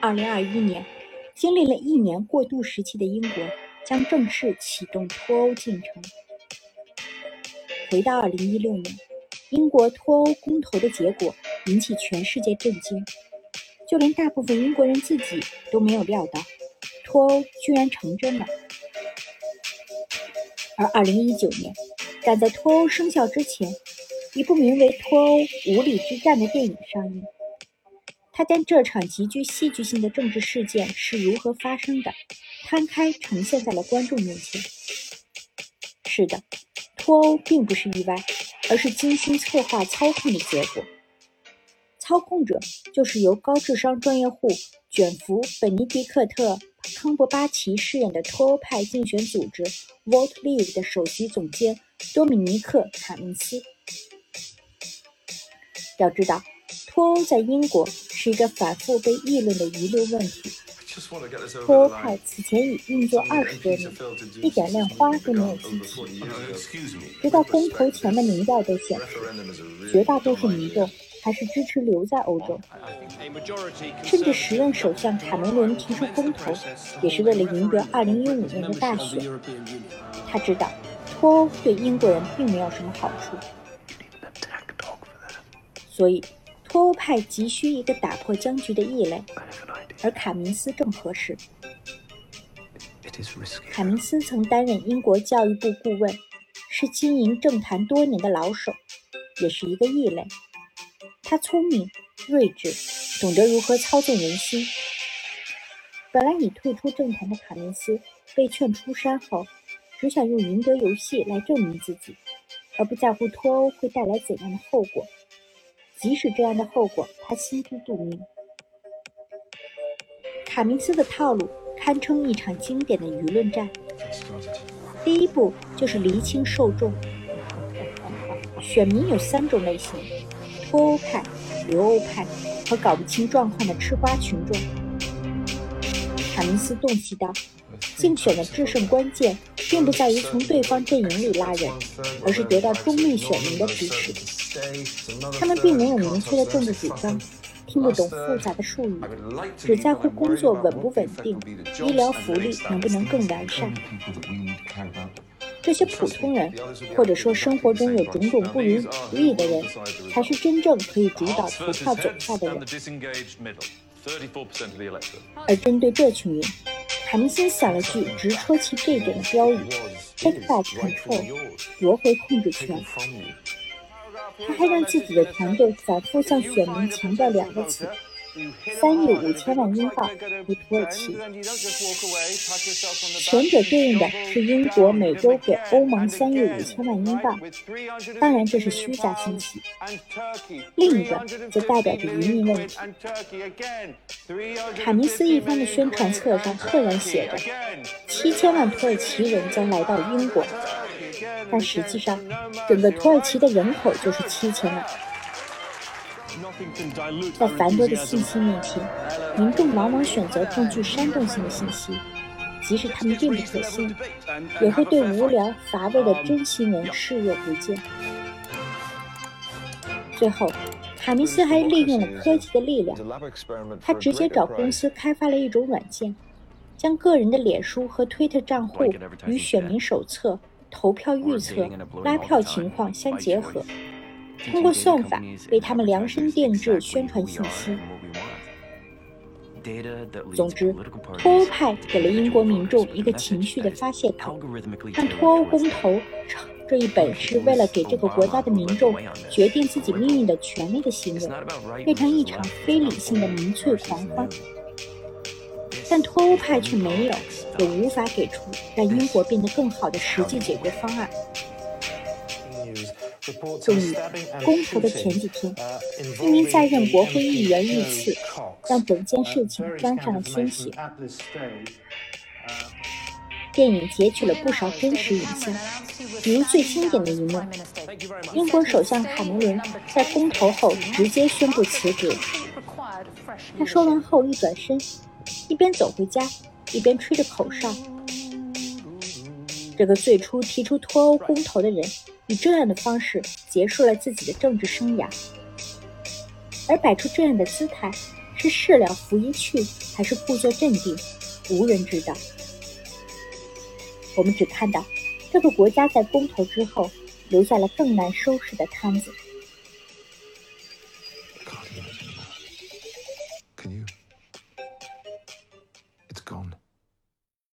二零二一年，经历了一年过渡时期的英国将正式启动脱欧进程。回到二零一六年，英国脱欧公投的结果引起全世界震惊，就连大部分英国人自己都没有料到，脱欧居然成真了。而二零一九年，赶在脱欧生效之前，一部名为《脱欧无理之战》的电影上映。他将这场极具戏剧性的政治事件是如何发生的，摊开呈现在了观众面前。是的，脱欧并不是意外，而是精心策划操控的结果。操控者就是由高智商专业户卷福·本尼迪克特·康伯巴奇饰演的脱欧派竞选组织 Vote Leave 的首席总监多米尼克·卡明斯。要知道。脱欧在英国是一个反复被议论的舆论问题。脱欧派此前已运作二十多年，一点亮花都没有激起。直到公投前的民调都显示，绝大多数民众还是支持留在欧洲。甚至时任首相卡梅伦提出公投，也是为了赢得2015年的大选。他知道脱欧对英国人并没有什么好处，所以。脱欧派急需一个打破僵局的异类，而卡明斯正合适。卡明斯曾担任英国教育部顾问，是经营政坛多年的老手，也是一个异类。他聪明、睿智，懂得如何操纵人心。本来已退出政坛的卡明斯被劝出山后，只想用赢得游戏来证明自己，而不在乎脱欧会带来怎样的后果。即使这样的后果，他心知肚明。卡明斯的套路堪称一场经典的舆论战。第一步就是厘清受众，选民有三种类型：脱欧派、留欧派和搞不清状况的吃瓜群众。卡明斯洞悉到，竞选的制胜关键并不在于从对方阵营里拉人，而是得到中立选民的支持。他们并没有明确的政治主张，听不懂复杂的术语，只在乎工作稳不稳定，医疗福利能不能更完善。这些普通人，或者说生活中有种种不如意的人，才是真正可以主导投票走向的人。而针对这群人，卡明星想了句直戳其这一点的标语：“Take back control，夺回控制权。”他还让自己的团队反复向选民强调两个词：三亿五千万英镑和土耳其。前者对应的是英国每周给欧盟三亿五千万英镑，当然这是虚假信息；另一个则代表着移民问题。卡尼斯一方的宣传册上赫然写着：七千万土耳其人将来到英国。但实际上，整个土耳其的人口就是七千万。在繁多的信息面前，民众往往选择更具煽动性的信息，即使他们并不可信，也会对无聊乏味的真新闻视若不见。最后，卡米斯还利用了科技的力量，他直接找公司开发了一种软件，将个人的脸书和推特账户与选民手册。投票预测、拉票情况相结合，通过算法为他们量身定制宣传信息。总之，脱欧派给了英国民众一个情绪的发泄口，让脱欧公投这一本是为了给这个国家的民众决定自己命运的权利的行为，变成一场非理性的民粹狂欢。但脱欧派却没有，也无法给出让英国变得更好的实际解决方案。终于，公投的前几天，一名在任国会议员遇刺，让整件事情沾上了鲜血。电影截取了不少真实影像，比如最经典的一幕：英国首相卡梅伦在公投后直接宣布辞职。他说完后一转身。一边走回家，一边吹着口哨。这个最初提出脱欧公投的人，以这样的方式结束了自己的政治生涯。而摆出这样的姿态，是事了拂衣去，还是故作镇定，无人知道。我们只看到这个国家在公投之后留下了更难收拾的摊子。